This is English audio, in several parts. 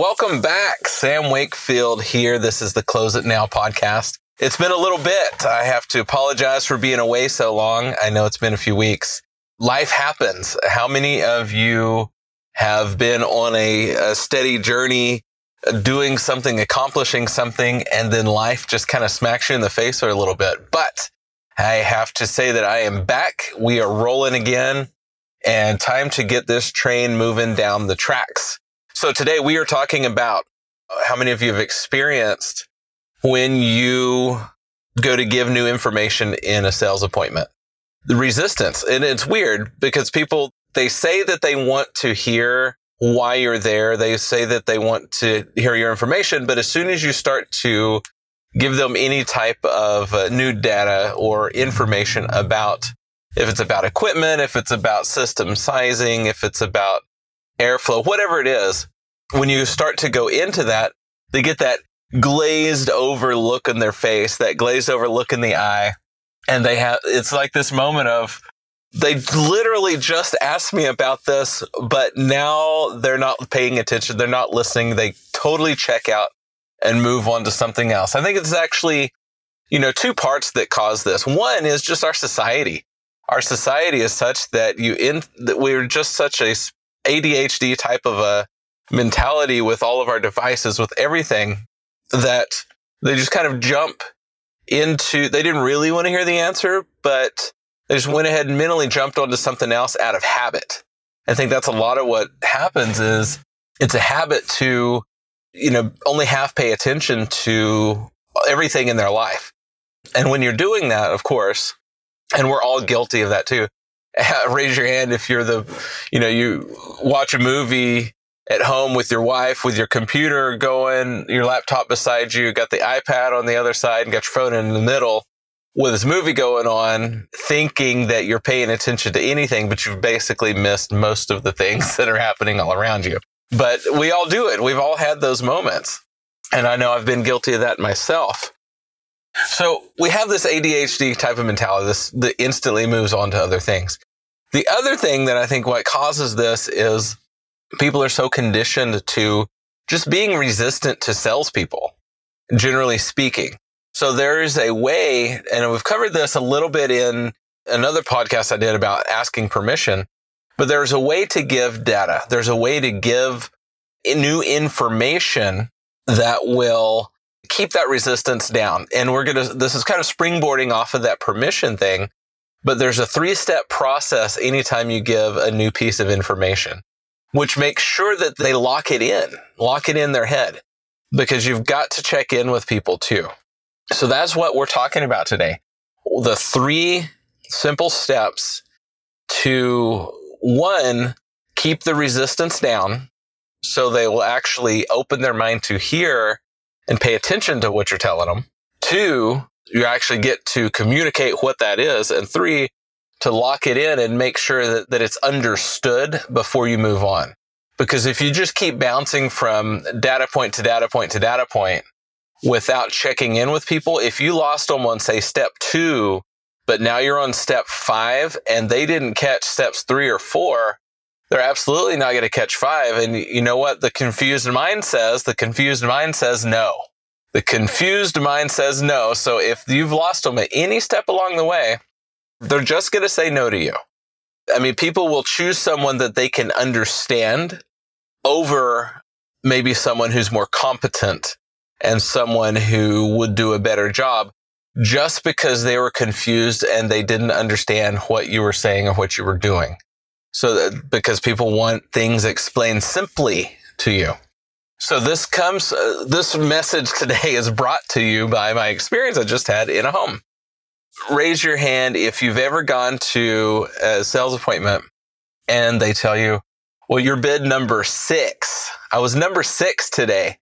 Welcome back. Sam Wakefield here. This is the Close It Now podcast. It's been a little bit. I have to apologize for being away so long. I know it's been a few weeks. Life happens. How many of you have been on a, a steady journey uh, doing something, accomplishing something, and then life just kind of smacks you in the face for a little bit? But I have to say that I am back. We are rolling again and time to get this train moving down the tracks. So today we are talking about how many of you have experienced when you go to give new information in a sales appointment. The resistance. And it's weird because people, they say that they want to hear why you're there. They say that they want to hear your information. But as soon as you start to give them any type of uh, new data or information about if it's about equipment, if it's about system sizing, if it's about airflow, whatever it is, when you start to go into that, they get that glazed over look in their face, that glazed over look in the eye. And they have, it's like this moment of, they literally just asked me about this, but now they're not paying attention. They're not listening. They totally check out and move on to something else. I think it's actually, you know, two parts that cause this. One is just our society. Our society is such that you in that we're just such a ADHD type of a mentality with all of our devices, with everything, that they just kind of jump into, they didn't really want to hear the answer, but they just went ahead and mentally jumped onto something else out of habit. I think that's a lot of what happens is it's a habit to, you know, only half pay attention to everything in their life. And when you're doing that, of course, and we're all guilty of that too. Raise your hand if you're the, you know, you watch a movie at home with your wife, with your computer going, your laptop beside you, got the iPad on the other side, and got your phone in the middle with this movie going on, thinking that you're paying attention to anything, but you've basically missed most of the things that are happening all around you. But we all do it. We've all had those moments. And I know I've been guilty of that myself. So we have this ADHD type of mentality, this that instantly moves on to other things. The other thing that I think what causes this is people are so conditioned to just being resistant to salespeople, generally speaking. So there is a way, and we've covered this a little bit in another podcast I did about asking permission, but there's a way to give data. There's a way to give new information that will keep that resistance down. And we're going to, this is kind of springboarding off of that permission thing, but there's a three step process anytime you give a new piece of information which makes sure that they lock it in, lock it in their head, because you've got to check in with people too. So that's what we're talking about today. The three simple steps to one, keep the resistance down so they will actually open their mind to hear and pay attention to what you're telling them. Two, you actually get to communicate what that is. And three, to lock it in and make sure that, that it's understood before you move on. Because if you just keep bouncing from data point to data point to data point without checking in with people, if you lost them on, say, step two, but now you're on step five and they didn't catch steps three or four, they're absolutely not going to catch five. And you know what? The confused mind says, the confused mind says no. The confused mind says no. So if you've lost them at any step along the way, they're just going to say no to you. I mean, people will choose someone that they can understand over maybe someone who's more competent and someone who would do a better job just because they were confused and they didn't understand what you were saying or what you were doing. So that, because people want things explained simply to you. So this comes, uh, this message today is brought to you by my experience I just had in a home. Raise your hand if you've ever gone to a sales appointment and they tell you, well, you're bid number six. I was number six today.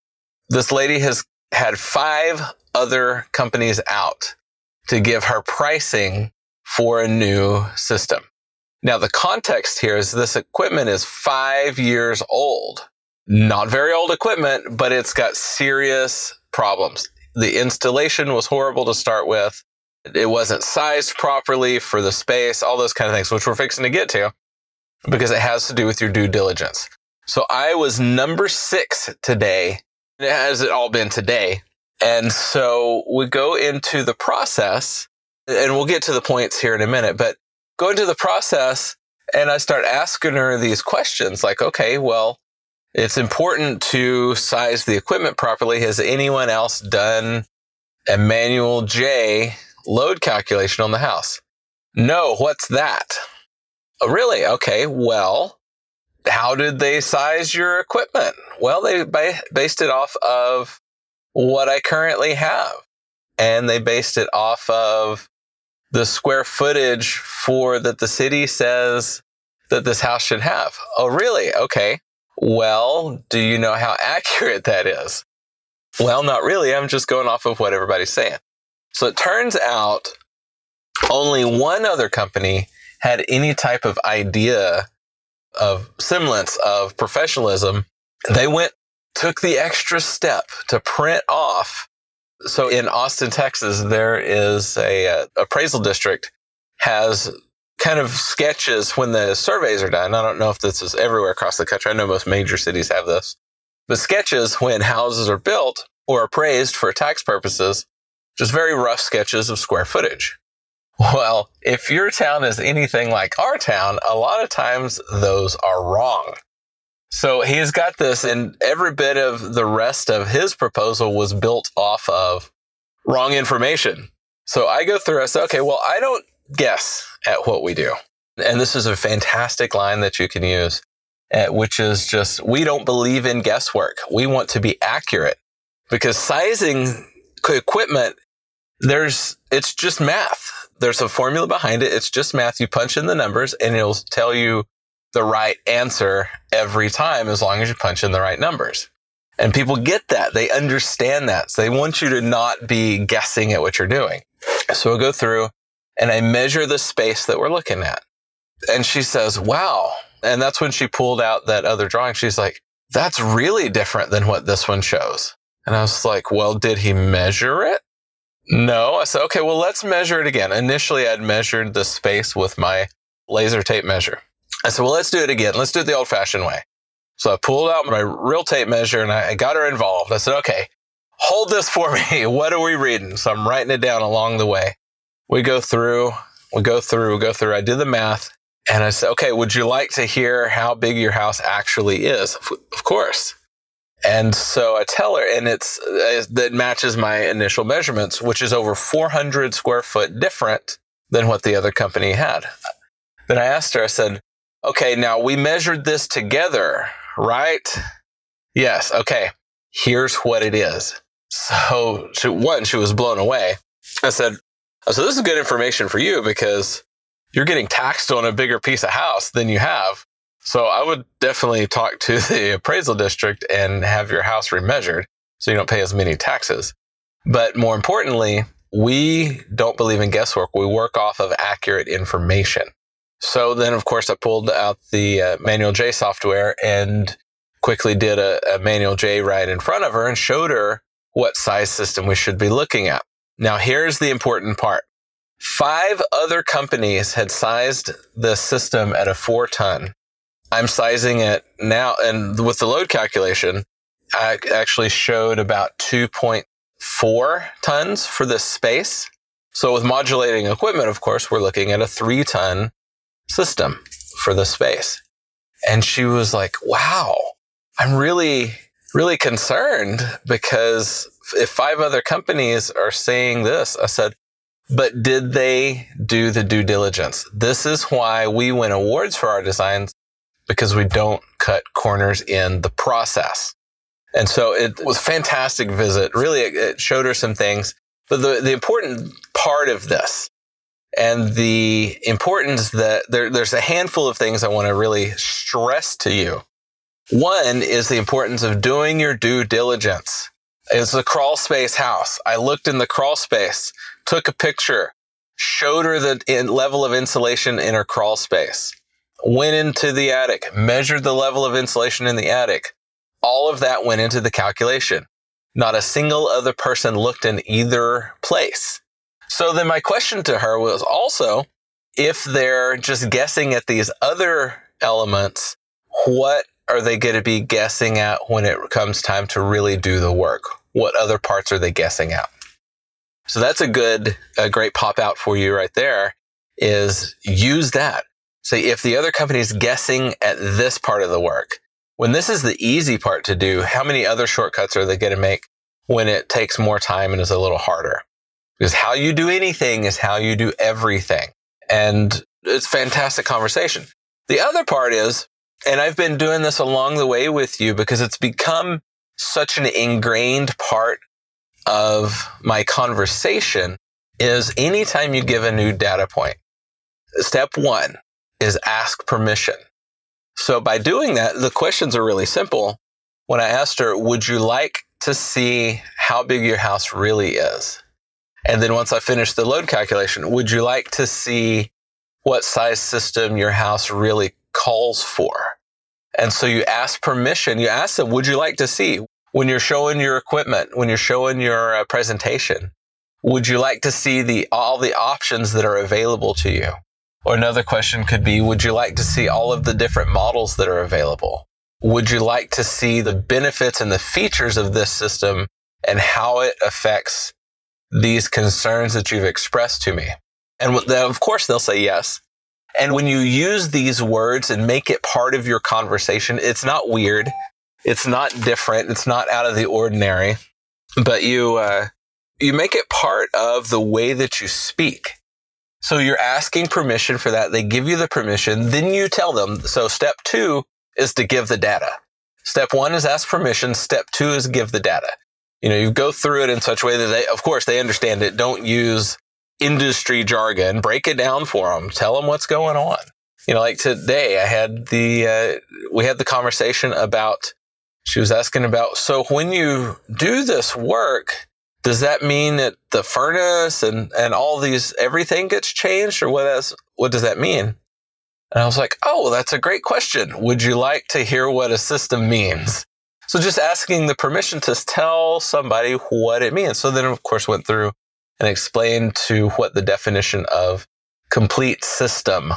This lady has had five other companies out to give her pricing for a new system. Now, the context here is this equipment is five years old. Not very old equipment, but it's got serious problems. The installation was horrible to start with. It wasn't sized properly for the space, all those kind of things, which we're fixing to get to because it has to do with your due diligence. So I was number six today. It has it all been today. And so we go into the process and we'll get to the points here in a minute, but go into the process and I start asking her these questions like, okay, well, it's important to size the equipment properly. Has anyone else done a manual J load calculation on the house? No, what's that? Oh, really? Okay, well, how did they size your equipment? Well, they ba- based it off of what I currently have. And they based it off of the square footage for that the city says that this house should have. Oh, really? Okay. Well, do you know how accurate that is? Well, not really. I'm just going off of what everybody's saying. So it turns out only one other company had any type of idea of semblance of professionalism. They went, took the extra step to print off. So in Austin, Texas, there is a, a appraisal district has kind of sketches when the surveys are done. I don't know if this is everywhere across the country. I know most major cities have this. But sketches when houses are built or appraised for tax purposes, just very rough sketches of square footage. Well, if your town is anything like our town, a lot of times those are wrong. So he's got this, and every bit of the rest of his proposal was built off of wrong information. So I go through, I say, okay, well, I don't guess at what we do. And this is a fantastic line that you can use, uh, which is just, we don't believe in guesswork. We want to be accurate because sizing equipment, there's, it's just math. There's a formula behind it. It's just math. You punch in the numbers and it'll tell you the right answer every time as long as you punch in the right numbers. And people get that. They understand that. So they want you to not be guessing at what you're doing. So we'll go through and I measure the space that we're looking at. And she says, wow. And that's when she pulled out that other drawing. She's like, that's really different than what this one shows. And I was like, well, did he measure it? No. I said, okay, well, let's measure it again. Initially, I'd measured the space with my laser tape measure. I said, well, let's do it again. Let's do it the old fashioned way. So I pulled out my real tape measure and I got her involved. I said, okay, hold this for me. What are we reading? So I'm writing it down along the way we go through, we go through, we go through. I did the math and I said, okay, would you like to hear how big your house actually is? Of course. And so I tell her, and it's uh, that matches my initial measurements, which is over 400 square foot different than what the other company had. Then I asked her, I said, okay, now we measured this together, right? Yes. Okay. Here's what it is. So she, one, she was blown away. I said, oh, so this is good information for you because you're getting taxed on a bigger piece of house than you have. So I would definitely talk to the appraisal district and have your house remeasured so you don't pay as many taxes. But more importantly, we don't believe in guesswork. We work off of accurate information. So then, of course, I pulled out the uh, Manual J software and quickly did a, a Manual J right in front of her and showed her what size system we should be looking at. Now, here's the important part. Five other companies had sized the system at a four ton. I'm sizing it now, and with the load calculation, I actually showed about 2.4 tons for this space. So with modulating equipment, of course, we're looking at a three ton system for the space. And she was like, wow, I'm really, really concerned because if five other companies are saying this, I said, but did they do the due diligence? This is why we win awards for our designs because we don't cut corners in the process. And so it was a fantastic visit. Really, it showed her some things. But the, the important part of this and the importance that there, there's a handful of things I want to really stress to you. One is the importance of doing your due diligence. It's a crawl space house. I looked in the crawl space, took a picture, showed her the level of insulation in her crawl space, went into the attic, measured the level of insulation in the attic. All of that went into the calculation. Not a single other person looked in either place. So then my question to her was also if they're just guessing at these other elements, what are they going to be guessing at when it comes time to really do the work? What other parts are they guessing at? So that's a good, a great pop out for you right there is use that. Say if the other company is guessing at this part of the work, when this is the easy part to do, how many other shortcuts are they going to make when it takes more time and is a little harder? Because how you do anything is how you do everything. And it's fantastic conversation. The other part is, and I've been doing this along the way with you because it's become such an ingrained part of my conversation is anytime you give a new data point, step one is ask permission. So by doing that, the questions are really simple. When I asked her, would you like to see how big your house really is? And then once I finish the load calculation, would you like to see what size system your house really calls for? And so you ask permission. You ask them, would you like to see when you're showing your equipment, when you're showing your uh, presentation? Would you like to see the, all the options that are available to you? Or another question could be, would you like to see all of the different models that are available? Would you like to see the benefits and the features of this system and how it affects these concerns that you've expressed to me? And of course, they'll say yes. And when you use these words and make it part of your conversation, it's not weird. It's not different. It's not out of the ordinary, but you, uh, you make it part of the way that you speak. So you're asking permission for that. They give you the permission. Then you tell them. So step two is to give the data. Step one is ask permission. Step two is give the data you know, you go through it in such a way that they, of course, they understand it. Don't use industry jargon. Break it down for them. Tell them what's going on. You know, like today, I had the uh, we had the conversation about. She was asking about. So when you do this work, does that mean that the furnace and and all these everything gets changed, or what? Is, what does that mean? And I was like, oh, that's a great question. Would you like to hear what a system means? So just asking the permission to tell somebody what it means. So then, of course, went through and explained to what the definition of complete system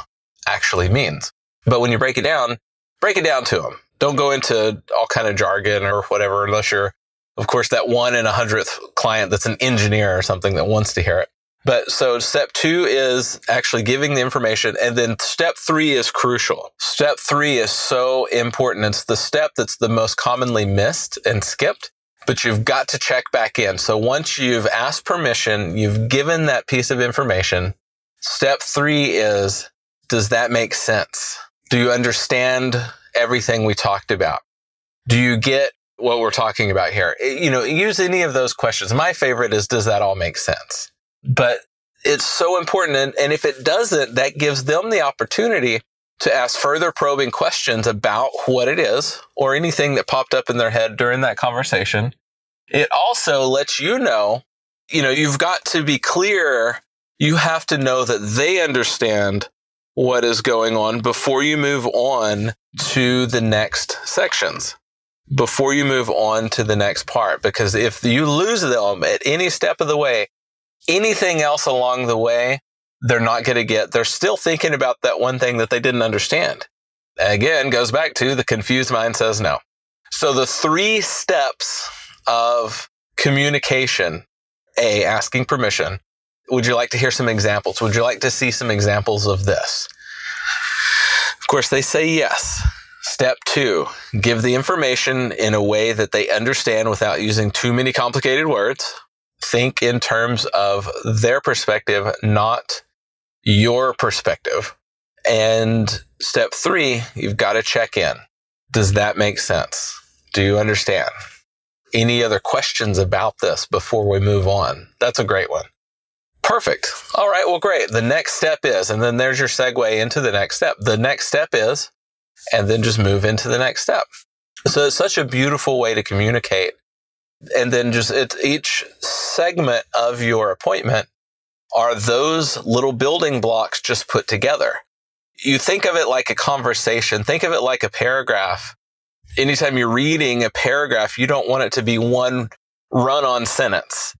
actually means. But when you break it down, break it down to them. Don't go into all kind of jargon or whatever, unless you're, of course, that one in a hundredth client that's an engineer or something that wants to hear it. But so step two is actually giving the information. And then step three is crucial. Step three is so important. It's the step that's the most commonly missed and skipped, but you've got to check back in. So once you've asked permission, you've given that piece of information. Step three is, does that make sense? Do you understand everything we talked about? Do you get what we're talking about here? You know, use any of those questions. My favorite is, does that all make sense? But it's so important. And, and if it doesn't, that gives them the opportunity to ask further probing questions about what it is or anything that popped up in their head during that conversation. It also lets you know, you know, you've got to be clear. You have to know that they understand what is going on before you move on to the next sections, before you move on to the next part. Because if you lose them at any step of the way, anything else along the way, they're not going to get. They're still thinking about that one thing that they didn't understand. Again, goes back to the confused mind says no. So the three steps of communication A, asking permission. Would you like to hear some examples? Would you like to see some examples of this? Of course, they say yes. Step two, give the information in a way that they understand without using too many complicated words. Think in terms of their perspective, not your perspective. And step three, you've got to check in. Does that make sense? Do you understand? Any other questions about this before we move on? That's a great one. Perfect. All right. Well, great. The next step is, and then there's your segue into the next step. The next step is, and then just move into the next step. So it's such a beautiful way to communicate. And then just it's each segment of your appointment are those little building blocks just put together. You think of it like a conversation, think of it like a paragraph. Anytime you're reading a paragraph, you don't want it to be one run on sentence.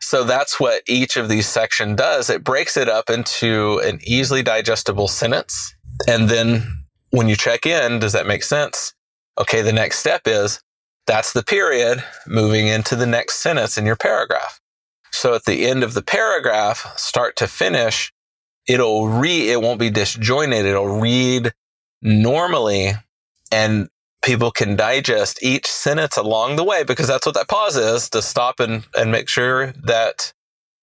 So that's what each of these section does. It breaks it up into an easily digestible sentence. And then when you check in, does that make sense? Okay, the next step is that's the period moving into the next sentence in your paragraph. So at the end of the paragraph, start to finish, it'll read, it won't be disjointed. It'll read normally and people can digest each sentence along the way because that's what that pause is to stop and, and make sure that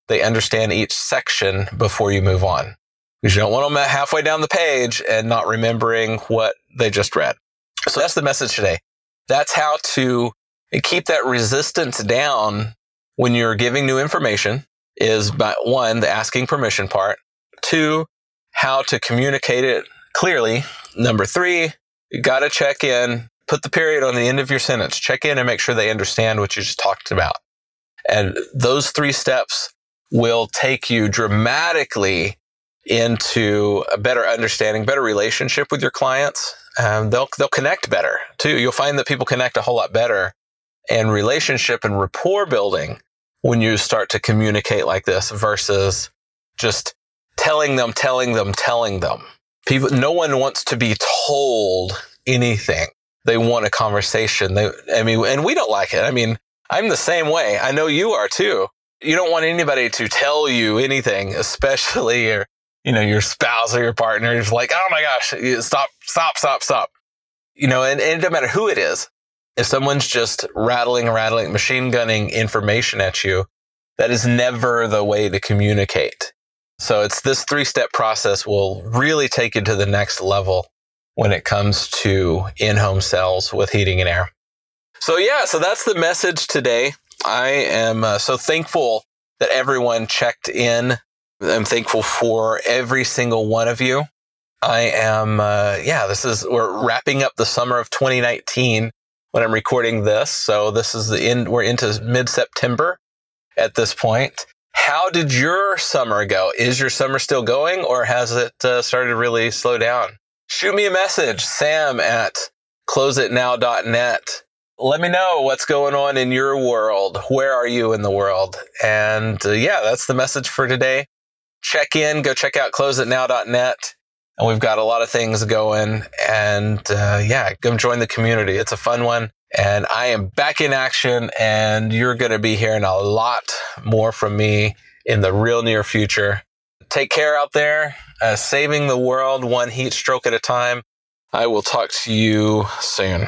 they understand each section before you move on. Because you don't want them halfway down the page and not remembering what they just read. So that's the message today. That's how to keep that resistance down when you're giving new information is by one, the asking permission part. Two, how to communicate it clearly. Number three, you got to check in, put the period on the end of your sentence, check in and make sure they understand what you just talked about. And those three steps will take you dramatically into a better understanding, better relationship with your clients. Um, they'll they'll connect better too. You'll find that people connect a whole lot better, and relationship and rapport building when you start to communicate like this versus just telling them, telling them, telling them. People, no one wants to be told anything. They want a conversation. They, I mean, and we don't like it. I mean, I'm the same way. I know you are too. You don't want anybody to tell you anything, especially your, you know, your spouse or your partner is like, oh my gosh, stop, stop, stop, stop. You know, and, and it doesn't matter who it is. If someone's just rattling, rattling, machine gunning information at you, that is never the way to communicate. So it's this three step process will really take you to the next level when it comes to in home sales with heating and air. So, yeah, so that's the message today. I am uh, so thankful that everyone checked in. I'm thankful for every single one of you. I am, uh, yeah, this is, we're wrapping up the summer of 2019 when I'm recording this. So this is the end, we're into mid September at this point. How did your summer go? Is your summer still going or has it uh, started to really slow down? Shoot me a message, sam at closeitnow.net. Let me know what's going on in your world. Where are you in the world? And uh, yeah, that's the message for today. Check in, go check out closeitnow.net and we've got a lot of things going. And uh, yeah, come join the community. It's a fun one. And I am back in action, and you're going to be hearing a lot more from me in the real near future. Take care out there, uh, saving the world one heat stroke at a time. I will talk to you soon.